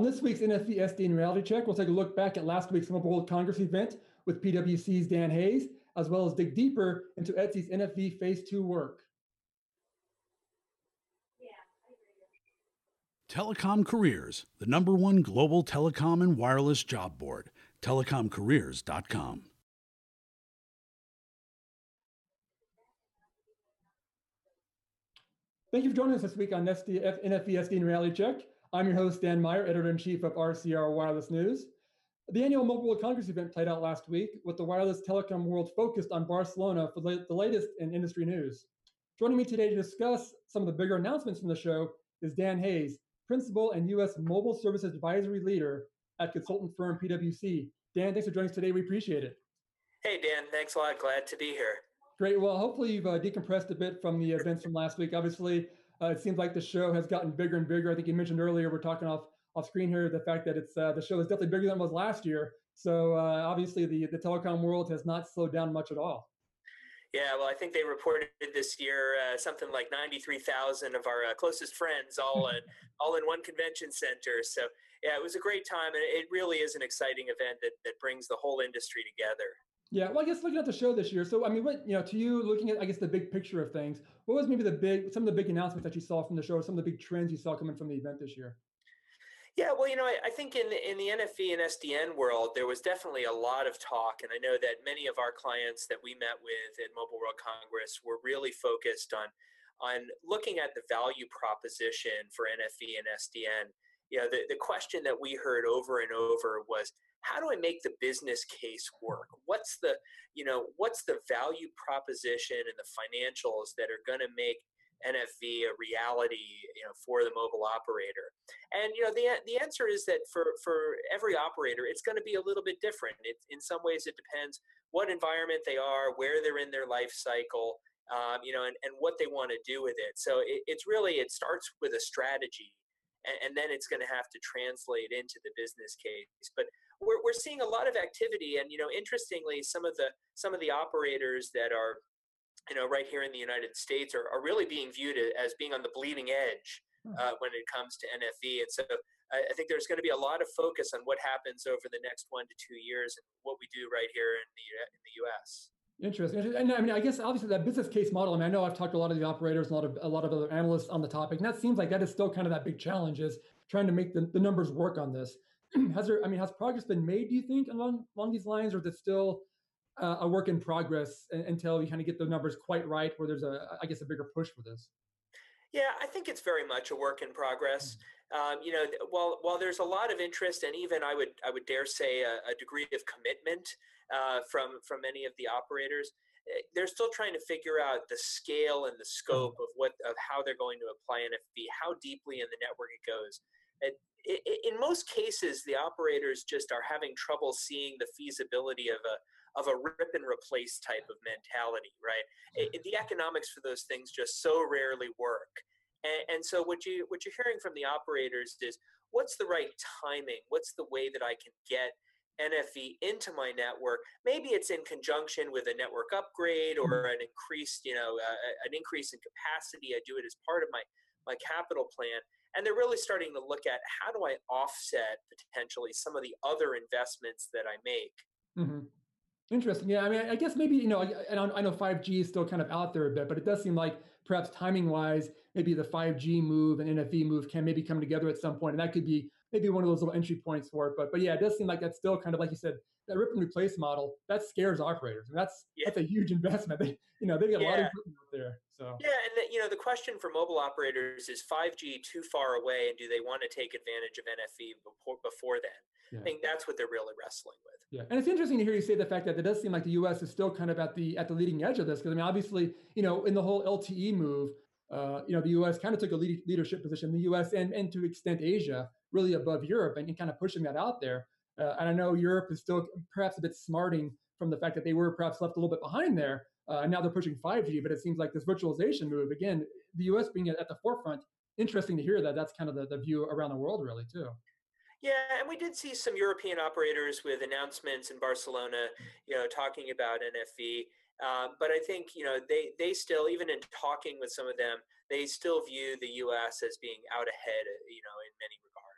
On this week's NFV SDN Reality Check, we'll take a look back at last week's Mobile World Congress event with PwC's Dan Hayes, as well as dig deeper into ETSI's NFV Phase 2 work. Telecom Careers, the number one global telecom and wireless job board, telecomcareers.com. Thank you for joining us this week on NFV SDN Reality Check. I'm your host, Dan Meyer, editor in chief of RCR Wireless News. The annual Mobile World Congress event played out last week with the wireless telecom world focused on Barcelona for the, latest in industry news. Joining me today to discuss some of the bigger announcements from the show is Dan Hayes, Principal and U.S. Mobile Services Advisory Leader at consultant firm PwC. Dan, thanks for joining us today. We appreciate it. Hey, Dan, thanks a lot. Glad to be here. Great. Well, hopefully you've uh, decompressed a bit from the events from last week. Obviously, uh, it seems like the show has gotten bigger and bigger. I think you mentioned earlier, we're talking off off screen here, the fact that it's uh, the show is definitely bigger than it was last year. So uh, obviously, the the telecom world has not slowed down much at all. Yeah, well, I think they reported this year uh, something like ninety-three thousand of our uh, closest friends all in all in one convention center. So yeah, it was a great time, and it really is an exciting event that that brings the whole industry together. Yeah, well, I guess looking at the show this year. So, I mean, what you know, to you, looking at I guess the big picture of things, what was maybe the big, some of the big announcements that you saw from the show, some of the big trends you saw coming from the event this year? Yeah, well, you know, I, I think in in the NFV and SDN world, there was definitely a lot of talk, and I know that many of our clients that we met with at Mobile World Congress were really focused on on looking at the value proposition for NFV and SDN. You know, the, the question that we heard over and over was, how do I make the business case work? What's the, you know, what's the value proposition and the financials that are going to make NFV a reality, you know, for the mobile operator? And you know, the the answer is that for for every operator, it's going to be a little bit different. It, in some ways, it depends what environment they are, where they're in their life cycle, um, you know, and, and what they want to do with it. So it, it's really it starts with a strategy, and, and then it's going to have to translate into the business case. But we're, we're seeing a lot of activity and you know interestingly some of the some of the operators that are you know right here in the united states are, are really being viewed as being on the bleeding edge hmm. uh, when it comes to nfv and so I, I think there's going to be a lot of focus on what happens over the next one to two years and what we do right here in the in the us Interesting. And I mean, I guess obviously that business case model. I mean, I know I've talked to a lot of the operators, a lot of a lot of other analysts on the topic, and that seems like that is still kind of that big challenge is trying to make the, the numbers work on this. has there? I mean, has progress been made? Do you think along along these lines, or is it still uh, a work in progress until you kind of get the numbers quite right, where there's a, I guess, a bigger push for this? Yeah, I think it's very much a work in progress. Mm-hmm. Um, you know, while while there's a lot of interest, and even I would I would dare say a, a degree of commitment uh, from from many of the operators, eh, they're still trying to figure out the scale and the scope mm-hmm. of what of how they're going to apply NFV, how deeply in the network it goes And in most cases, the operators just are having trouble seeing the feasibility of a of a rip and replace type of mentality, right? It, the economics for those things just so rarely work. And, and, so what you what you're hearing from the operators is what's the right timing? What's the way that I can get NFV into my network? Maybe it's in conjunction with a network upgrade or mm-hmm. an increased, you know, uh, an increase in capacity. I do it as part of my my capital plan and they're really starting to look at how do I offset potentially some of the other investments that I make. Mm-hmm. Interesting. Yeah, I mean, I guess maybe you know, I, I know 5G is still kind of out there a bit, but it does seem like perhaps timing wise, maybe the 5G move and NFV move can maybe come together at some point, and that could be maybe one of those little entry points for it. But but yeah, it does seem like that's still kind of like you said, that rip and replace model that scares operators. And that's yeah. that's a huge investment. They you know they've got yeah. a lot of equipment out there. So yeah, and the, you know the question for mobile operators is 5G too far away, and do they want to take advantage of NFV before, before then? Yeah. I think that's what they're really wrestling with. Yeah, and it's interesting to hear you say the fact that it does seem like the U.S. is still kind of at the at the leading edge of this because I mean obviously you know in the whole LTE move. Uh, you know, the U.S. kind of took a lead, leadership position. In the U.S. and and to extent Asia, really above Europe, and, and kind of pushing that out there. Uh, and I know Europe is still perhaps a bit smarting from the fact that they were perhaps left a little bit behind there. Uh, and now they're pushing 5G, but it seems like this virtualization move, again, the US being at the forefront, interesting to hear that that's kind of the, the view around the world, really, too. Yeah, and we did see some European operators with announcements in Barcelona, you know, talking about NFV. Uh, but I think you know they they still, even in talking with some of them, they still view the U.S. as being out ahead, you know, in many regards.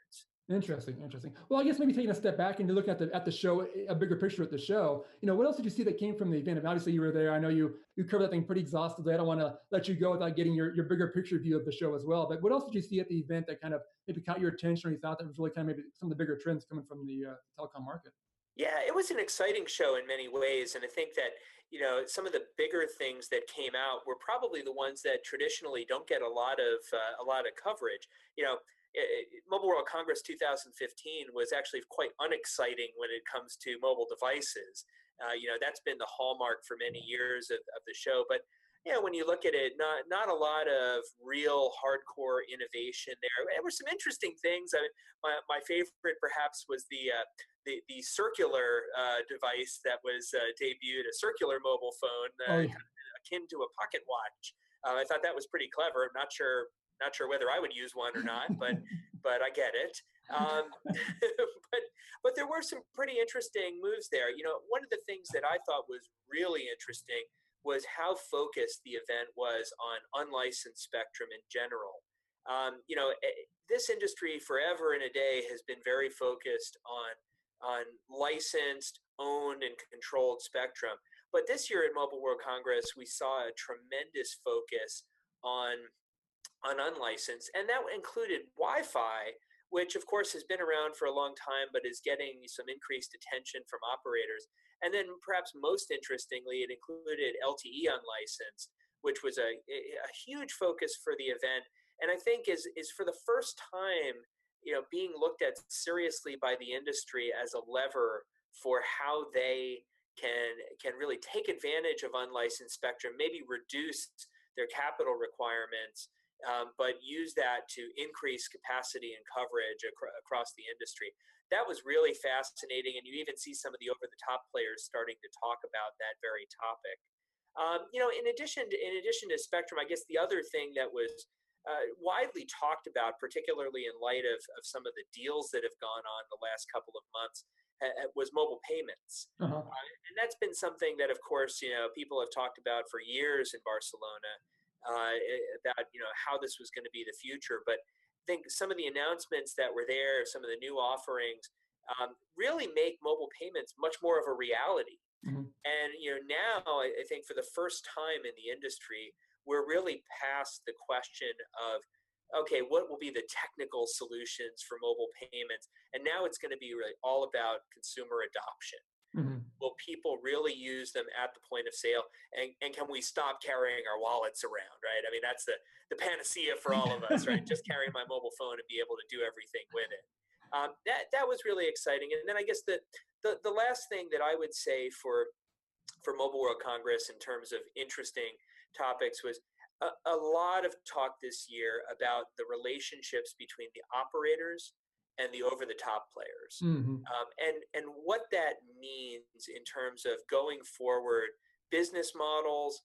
Interesting, interesting. Well, I guess maybe taking a step back and look at the at the show, a bigger picture at the show. You know, what else did you see that came from the event? I mean, obviously, you were there. I know you you covered that thing pretty exhaustively. I don't want to let you go without getting your, your bigger picture view of the show as well. But what else did you see at the event that kind of maybe caught your attention, or you thought that was really kind of maybe some of the bigger trends coming from the uh, telecom market? Yeah, it was an exciting show in many ways, and I think that you know some of the bigger things that came out were probably the ones that traditionally don't get a lot of uh, a lot of coverage. You know, it, Mobile World Congress 2015 was actually quite unexciting when it comes to mobile devices. Uh, you know, that's been the hallmark for many years of, of the show. But you know, when you look at it, not not a lot of real hardcore innovation there. There were some interesting things. I mean, my, my favorite perhaps was the uh, the, the circular uh, device that was uh, debuted, a circular mobile phone, uh, oh, yeah. kind of akin to a pocket watch. Uh, I thought that was pretty clever. I'm not sure not sure whether I would use one or not, but but I get it. Um, but but there were some pretty interesting moves there. You know, one of the things that I thought was really interesting was how focused the event was on unlicensed spectrum in general. Um, you know, eh, this industry forever and a day has been very focused on on licensed, owned, and controlled spectrum. But this year at Mobile World Congress, we saw a tremendous focus on on unlicensed, and that included Wi-Fi, which of course has been around for a long time, but is getting some increased attention from operators. And then perhaps most interestingly, it included LTE unlicensed, which was a, a huge focus for the event, and I think is is for the first time, you know, being looked at seriously by the industry as a lever for how they can can really take advantage of unlicensed spectrum, maybe reduce their capital requirements um, but use that to increase capacity and coverage ac- across the industry. That was really fascinating, and you even see some of the over-the-top players starting to talk about that very topic. Um, you know, in addition to in addition to Spectrum, I guess the other thing that was uh, widely talked about, particularly in light of, of some of the deals that have gone on the last couple of months, uh, was mobile payments, uh-huh. uh, and that's been something that, of course, you know, people have talked about for years in Barcelona uh, about you know how this was going to be the future. But I think some of the announcements that were there, some of the new offerings, um, really make mobile payments much more of a reality. Mm-hmm. And you know now I think for the first time in the industry, we're really past the question of okay, what will be the technical solutions for mobile payments? And now it's going to be really all about consumer adoption. Will people really use them at the point of sale? And, and can we stop carrying our wallets around, right? I mean, that's the, the panacea for all of us, right? Just carry my mobile phone and be able to do everything with it. Um, that, that was really exciting. And then I guess the, the, the last thing that I would say for, for Mobile World Congress in terms of interesting topics was a, a lot of talk this year about the relationships between the operators and the over the top players mm-hmm. um, and and what that means in terms of going forward business models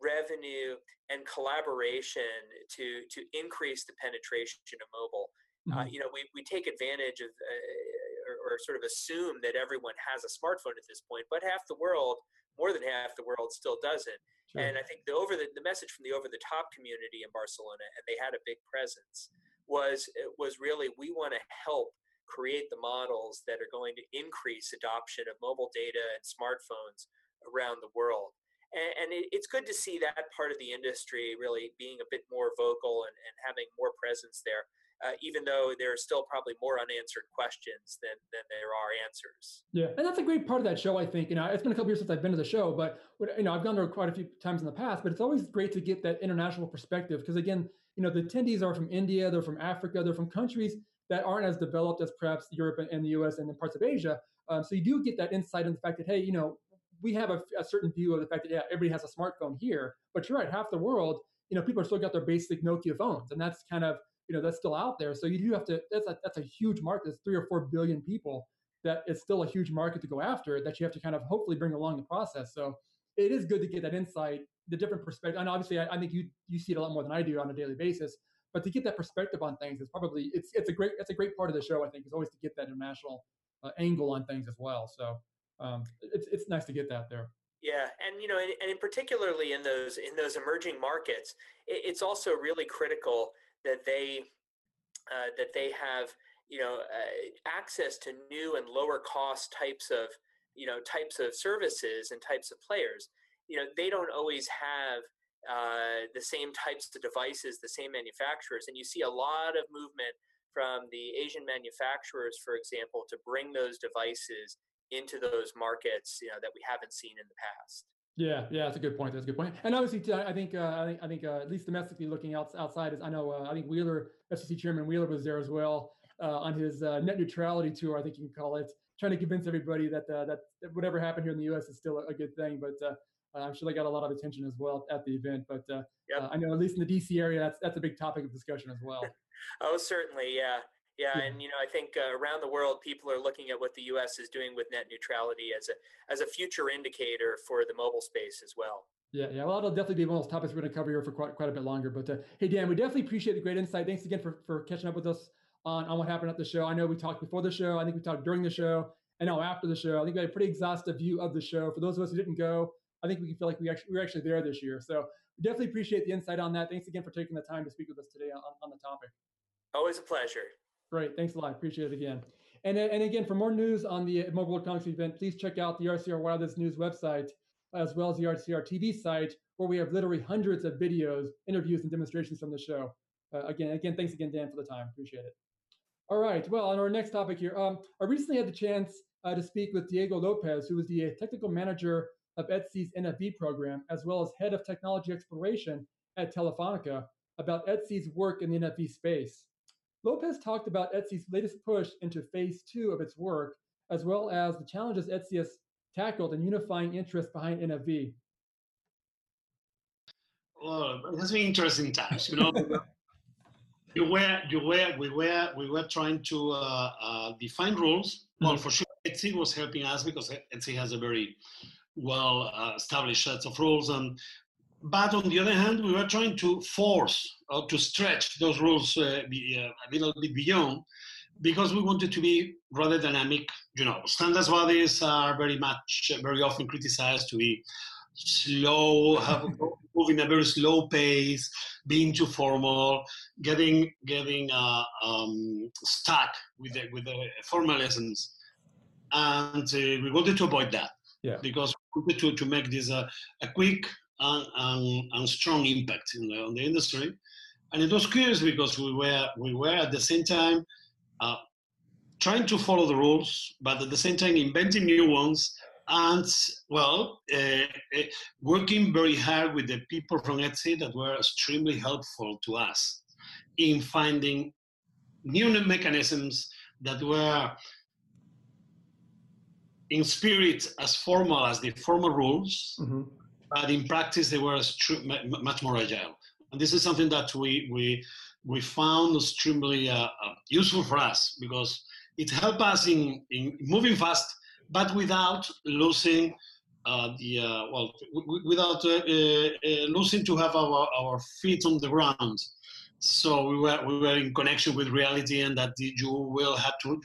revenue and collaboration to to increase the penetration of mobile uh, mm-hmm. uh, you know we, we take advantage of uh, or, or, sort of assume that everyone has a smartphone at this point but half the world more than half the world still doesn't sure. and i think the over the, the message from the over the top community in barcelona and they had a big presence was was really we want to help create the models that are going to increase adoption of mobile data and smartphones around the world. And, and it, it's good to see that part of the industry really being a bit more vocal and, and having more presence there. Uh, even though there are still probably more unanswered questions than, than there are answers. Yeah, and that's a great part of that show. I think you know it's been a couple years since I've been to the show, but you know I've gone there quite a few times in the past. But it's always great to get that international perspective because again, you know, the attendees are from India, they're from Africa, they're from countries that aren't as developed as perhaps Europe and the US and parts of Asia. Um, so you do get that insight in the fact that, hey, you know, we have a, a, certain view of the fact that, yeah, everybody has a smartphone here, but you're right, half the world, you know, people are still got their basic Nokia phones. And that's kind of, you know, that's still out there. So you do have to, that's a, that's a huge market. There's three or four billion people that it's still a huge market to go after that you have to kind of hopefully bring along the process. So it is good to get that insight, the different perspective. And obviously, I, I think you you see it a lot more than I do on a daily basis but to get that perspective on things is probably it's it's a great it's a great part of the show. I think is always to get that international uh, angle on things as well. So um, it's it's nice to get that there. Yeah, and you know, and, and in particularly in those in those emerging markets, it, it's also really critical that they uh, that they have you know uh, access to new and lower cost types of you know types of services and types of players. You know they don't always have uh, the same types of devices the same manufacturers and you see a lot of movement from the asian manufacturers for example to bring those devices into those markets you know that we haven't seen in the past yeah, yeah, that's a good point. That's a good point. And obviously, I think, uh, I think, I think, uh, at least domestically looking out, outside is, I know, uh, I think Wheeler, FCC Chairman Wheeler was there as well uh, on his uh, net neutrality tour, I think you can call it, trying to convince everybody that uh, that whatever happened here in the U.S. is still a, good thing. But uh, I'm sure they got a lot of attention as well at the event. But uh, yep. Uh, I know at least in the D.C. area, that's that's a big topic of discussion as well. oh, certainly, yeah. Yeah, and you know, I think uh, around the world, people are looking at what the U.S. is doing with net neutrality as a as a future indicator for the mobile space as well. Yeah, yeah. Well, it'll definitely be one of those topics we're going to cover here for quite quite a bit longer. But uh, hey, Dan, we definitely appreciate the great insight. Thanks again for for catching up with us on, on what happened at the show. I know we talked before the show. I think we talked during the show and now after the show. I think we had a pretty exhaustive view of the show. For those of us who didn't go, I think we can feel like we actually we were actually there this year. So we definitely appreciate the insight on that. Thanks again for taking the time to speak with us today on, on the topic. Always a pleasure. Great. Thanks a lot. Appreciate it again. And, and again, for more news on the Mobile World Congress event, please check out the RCR Wireless News website, as well as the RCR TV site, where we have literally hundreds of videos, interviews, and demonstrations from the show. Uh, again, again, thanks again, Dan, for the time. Appreciate it. All right. Well, on our next topic here, um, I recently had the chance uh, to speak with Diego Lopez, who is the uh, technical manager of ETSI's NFV program, as well as head of technology exploration at Telefonica, about ETSI's work in the NFV space. Lopez talked about ETSI's latest push into phase two of its work, as well as the challenges ETSI has tackled in unifying interest behind NFV. Well, it has been interesting times. You know, you were you were we were we were trying to uh, uh, define rules. Well, mm-hmm. for sure, ETSI was helping us because ETSI has a very well uh, established set of rules, and but on the other hand, we were trying to force or to stretch those rules uh, be, uh, a little bit beyond because we wanted to be rather dynamic. You know, standards bodies are very much very often criticized to be slow, have, moving a very slow pace, being too formal, getting getting uh, um, stuck with the, with the formalisms, and uh, we wanted to avoid that. Yeah. Because we wanted to, to make this a, a quick and, and, and, strong impact the, on the industry. And it was curious because we were we were at the same time uh, trying to follow the rules, but at the same time inventing new ones and well, uh, uh, working very hard with the people from ETSI that were extremely helpful to us in finding new mechanisms that were in spirit as formal as the formal rules, mm-hmm. But in practice they were much more agile. And this is something that we we we found extremely uh, uh, useful for us because it helped us in, in moving fast but without losing uh, the uh, well, without uh, uh, uh, losing to have our, our feet on the ground. So we were we were in connection with reality, and that you will have to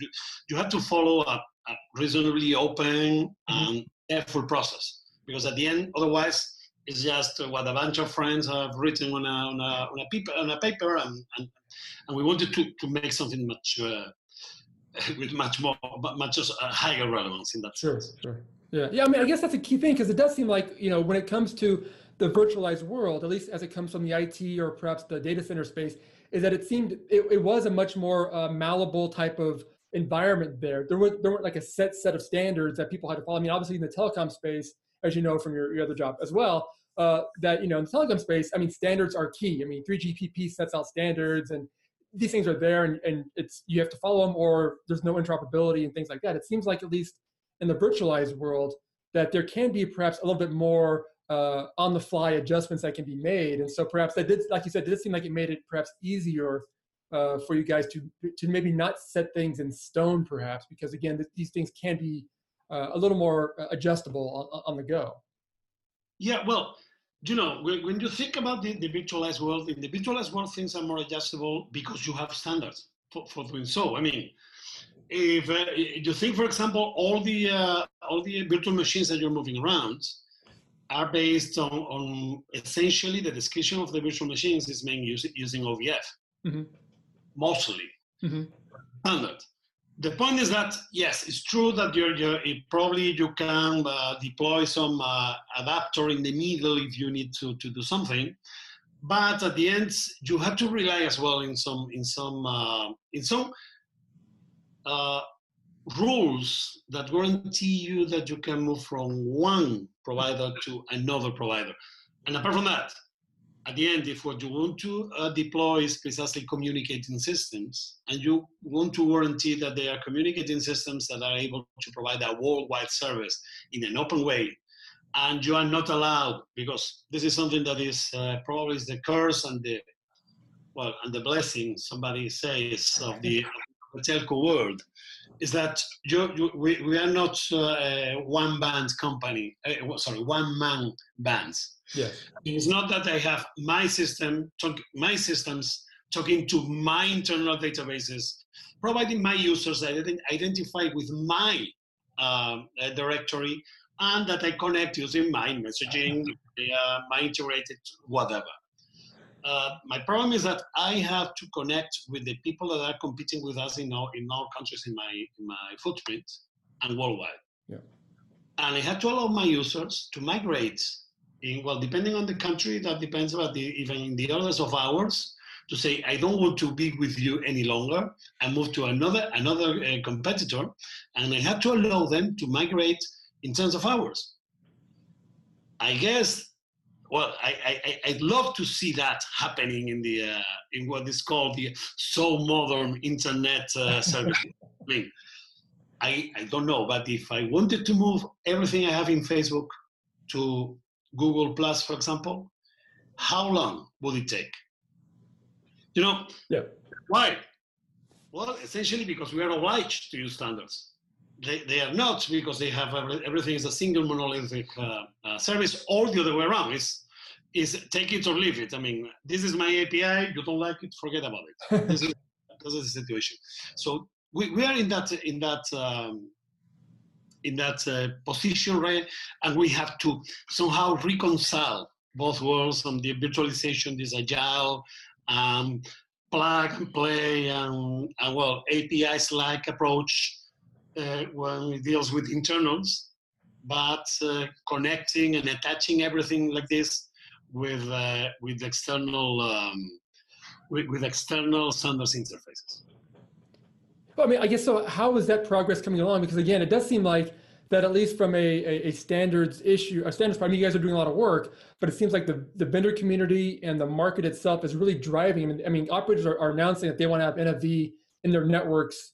you have to follow a, a reasonably open mm-hmm. and careful process because at the end, otherwise. It's just what a bunch of friends have written on a, on a, on a, paper, on a paper and, and, and we wanted to, to make something much uh, with much more, much higher relevance in that sure, sense. Sure. Yeah. Yeah. I mean, I guess that's a key thing because it does seem like you know when it comes to the virtualized world, at least as it comes from the IT or perhaps the data center space, is that it seemed it, it was a much more uh, malleable type of environment there. There were there weren't like a set set of standards that people had to follow. I mean, obviously in the telecom space, as you know from your, your other job as well, uh, that you know in the telecom space, I mean, standards are key. I mean, 3GPP sets out standards and these things are there and, and it's you have to follow them or there's no interoperability and things like that. It seems like at least in the virtualized world that there can be perhaps a little bit more uh, on the fly adjustments that can be made. And so perhaps that did, like you said, did seem like it made it perhaps easier uh, for you guys to to maybe not set things in stone, perhaps because again, th- these things can be uh, a little more uh, adjustable on, on the go. Yeah, well, you know, when you think about the, the virtualized world, in the virtualized world, things are more adjustable because you have standards for, for doing so. I mean, if uh, you think, for example, all the uh, all the virtual machines that you're moving around are based on, on essentially the description of the virtual machines is being used using OVF, mm-hmm. mostly. Mm-hmm. standard. The point is that yes, it's true that you're, you're probably you can uh, deploy some uh, adapter in the middle if you need to, to do something, but at the end you have to rely as well in some in some uh, in some uh, rules that guarantee you that you can move from one provider to another provider. And apart from that, at the end, if what you want to uh, deploy is precisely communicating systems, and you want to guarantee that they are communicating systems that are able to provide a worldwide service in an open way, and you are not allowed, because this is something that is uh, probably the curse and the well and the blessing somebody says of the, the telco world, is that you, you, we, we are not uh, one band company, uh, sorry, one man bands Yes. It's not that I have my system, talk, my systems talking to my internal databases, providing my users that identify with my um, uh, directory, and that I connect using my messaging, uh, my integrated whatever. Uh, my problem is that I have to connect with the people that are competing with us in all, in all countries in my, in my footprint and worldwide. Yeah. And I have to allow my users to migrate in, well, depending on the country, that depends about the, even in the orders of hours, to say, I don't want to be with you any longer and move to another, another uh, competitor. And I have to allow them to migrate in terms of hours. I guess, well, I, I, I'd love to see that happening in the, uh, in what is called the so modern internet uh, service. I mean, I, I don't know, but if I wanted to move everything I have in Facebook to Google Plus, for example, how long would it take? You know, yeah. why? Well, essentially because we are obliged to use standards. They, they are not because they have everything is a single monolithic uh, uh, service, or the other way around. Is is take it or leave it. I mean, this is my API. You don't like it, forget about it. this, is, this is the situation. So we, we are in that in that um, in that uh, position, right? And we have to somehow reconcile both worlds and the virtualization, this agile, um, plug and play, and, and well, APIs-like approach uh, when it deals with internals, but uh, connecting and attaching everything like this with uh, with external um, with, with external standards interfaces. Well, I mean, I guess so. How is that progress coming along? Because again, it does seem like that at least from a, a, a standards issue, a standards problem, you guys are doing a lot of work, but it seems like the, the vendor community and the market itself is really driving. I mean, I mean operators are, are announcing that they want to have NFV in their networks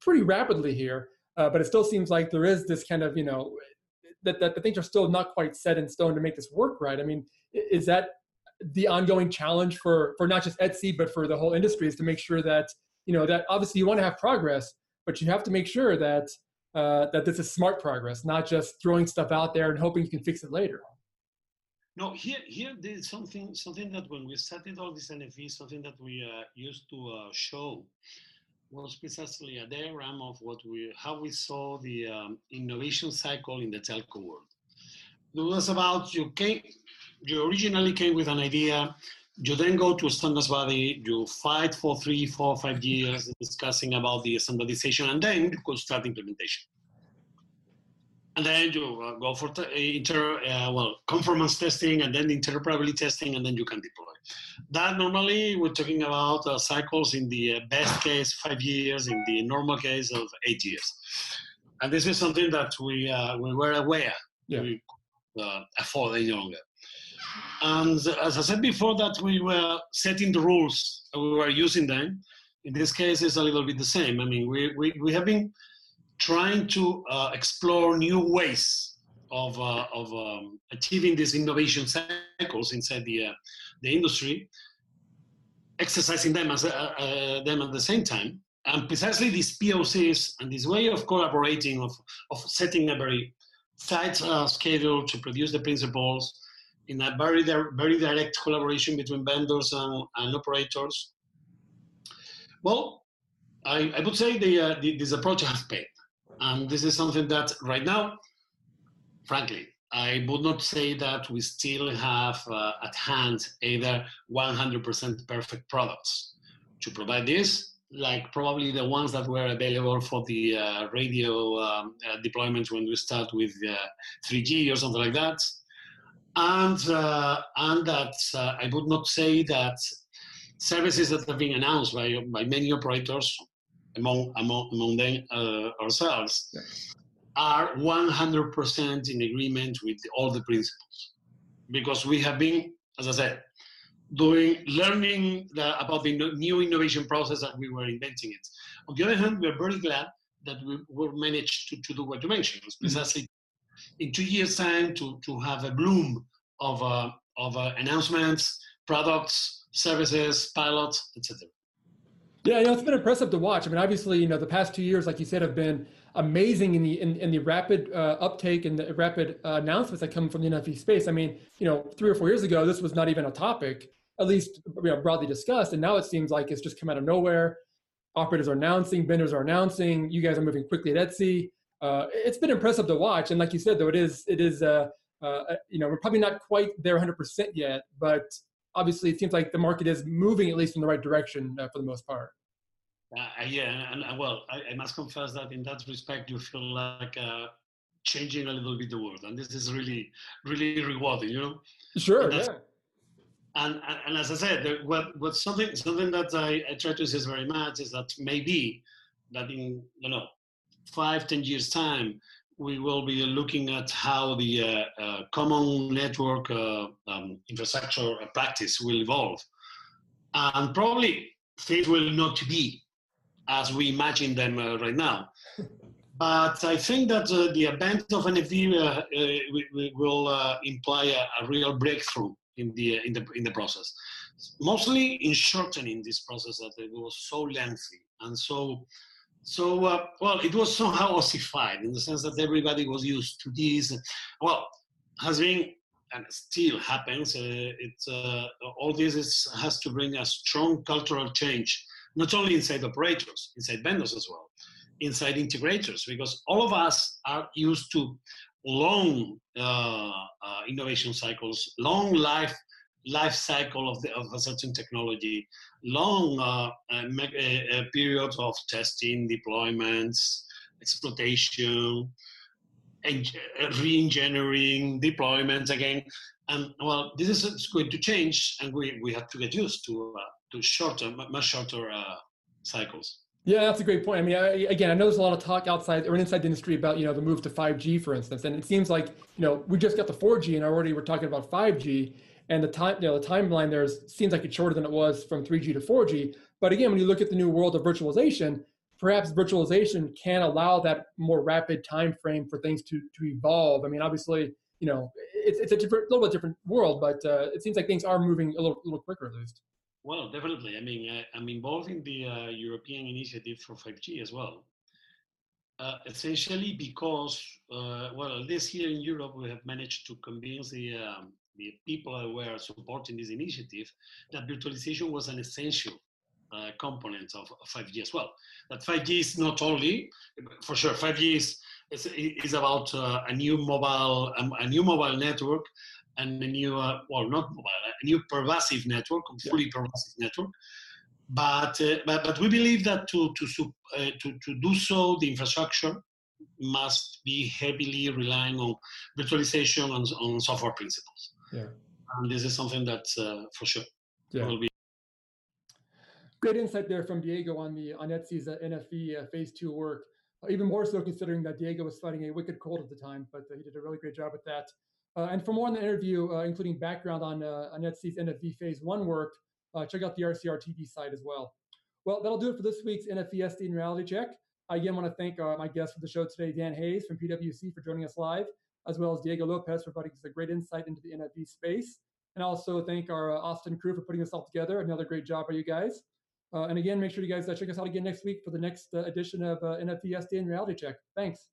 pretty rapidly here, uh, but it still seems like there is this kind of, you know, that, that the things are still not quite set in stone to make this work right. I mean, is that the ongoing challenge for, for not just ETSI, but for the whole industry is to make sure that, you know, that obviously you want to have progress, but you have to make sure that uh, that this is smart progress, not just throwing stuff out there and hoping you can fix it later. No, here, here there's something, something that when we started all this NFV, something that we uh, used to uh, show was precisely a diagram of what we, how we saw the um, innovation cycle in the telco world. It was about you came, you originally came with an idea, you then go to a standards body, you fight for three, four, five years discussing about the standardization, and then you could start implementation. And then you uh, go for t- inter, uh, well, conformance testing, and then interoperability testing, and then you can deploy. That normally we're talking about uh, cycles in the uh, best case five years, in the normal case of eight years. And this is something that we uh, we were aware yeah. we uh, afford any longer. And as I said before, that we were setting the rules, we were using them. In this case, it's a little bit the same. I mean, we, we, we have been trying to uh, explore new ways of, uh, of um, achieving these innovation cycles inside the, uh, the industry, exercising them, as, uh, uh, them at the same time. And precisely these POCs and this way of collaborating, of, of setting a very tight uh, schedule to produce the principles, in a very, very direct collaboration between vendors and, and operators? Well, I, I would say the, uh, the, this approach has paid. And this is something that right now, frankly, I would not say that we still have uh, at hand either 100% perfect products. To provide this, like probably the ones that were available for the uh, radio um, uh, deployments when we start with 3G uh, or something like that. And, uh, and that uh, I would not say that services that have been announced by, by many operators, among, among, among them ourselves, are 100% in agreement with all the principles. Because we have been, as I said, doing learning the, about the new innovation process that we were inventing it. On the other hand, we are very glad that we were managed to, to do what you mentioned, mm-hmm. precisely mm-hmm. in two years' time to, to have a bloom of, uh, of uh, announcements, products, services, pilots, etc. Yeah, you know, it's been impressive to watch. I mean, obviously, you know, the past two years, like you said, have been amazing in the in, in the rapid uh, uptake and the rapid uh, announcements that come from the NFV space. I mean, you know, three or four years ago, this was not even a topic at least you know, broadly discussed. And now it seems like it's just come out of nowhere. Operators are announcing, vendors are announcing. You guys are moving quickly at ETSI. Uh, it's been impressive to watch. And like you said, though, it is it is uh, uh, you know we're probably not quite there 100% yet, but obviously it seems like the market is moving at least in the right direction uh, for the most part. Uh, yeah, and, and well, I, I, must confess that in that respect, you feel like uh, changing a little bit the world, and this is really, really rewarding, you know. Sure. Yeah and, and as I said, what, what something something that I, I try to say very much is that maybe that in you know five ten years time we will be looking at how the uh, uh, common network uh, um, infrastructure practice will evolve, and probably things will not be as we imagine them uh, right now. But I think that uh, the advent of NFV uh, will imply a, a real breakthrough in the in the in the process mostly in shortening this process that it was so lengthy and so so uh, well it was somehow ossified in the sense that everybody was used to this well has been and still happens uh, it's uh, all this is, has to bring a strong cultural change not only inside operators inside vendors as well inside integrators because all of us are used to long uh, uh, innovation cycles, long life life cycle of, the, of a certain technology, long uh, uh, periods of testing, deployments, exploitation, and re-engineering, deployments again. And well, this is going to change, and we, we have to get used to uh, to shorter, much shorter uh, cycles. Yeah, that's a great point. I mean, I, again, I know there's a lot of talk outside or inside the industry about you know the move to 5G, for instance, and it seems like you know we just got the 4G and already we're talking about 5G, and the time you know the timeline there seems like it's shorter than it was from 3G to 4G. But again, when you look at the new world of virtualization, perhaps virtualization can allow that more rapid time frame for things to to evolve. I mean, obviously, you know, it's it's a different, little bit different world, but uh, it seems like things are moving a little little quicker at least. Well, definitely. I mean, I, am involved in the uh, European initiative for 5G as well. Uh, essentially because, uh, well, at least here in Europe, we have managed to convince the, um, the people who were supporting this initiative that virtualization was an essential uh, component of, of, 5G as well. That 5G is not only, for sure, 5G is, is, is about uh, a new mobile, um, a new mobile network and a new, uh, well, not mobile, a new pervasive network, a fully pervasive network. But, uh, but, but we believe that to, to, uh, to, to do so, the infrastructure must be heavily relying on virtualization and on software principles. Yeah. And this is something that uh, for sure yeah. will be. Great insight there from Diego on the on ETSI's uh, NFV uh, phase two work. even more so considering that Diego was fighting a wicked cold at the time, but he did a really great job with that. Uh, and for more on the interview, uh, including background on, uh, on ETSI's NFV Phase 1 work, uh, check out the RCR TV site as well. Well, that'll do it for this week's NFV SDN Reality Check. I again want to thank uh, my guest for the show today, Dan Hayes from PwC, for joining us live, as well as Diego Lopez for providing us a great insight into the NFV space. And also thank our uh, Austin crew for putting this all together. Another great job by you guys. Uh, and again, make sure you guys uh, check us out again next week for the next uh, edition of NFV SDN Reality Check. Thanks.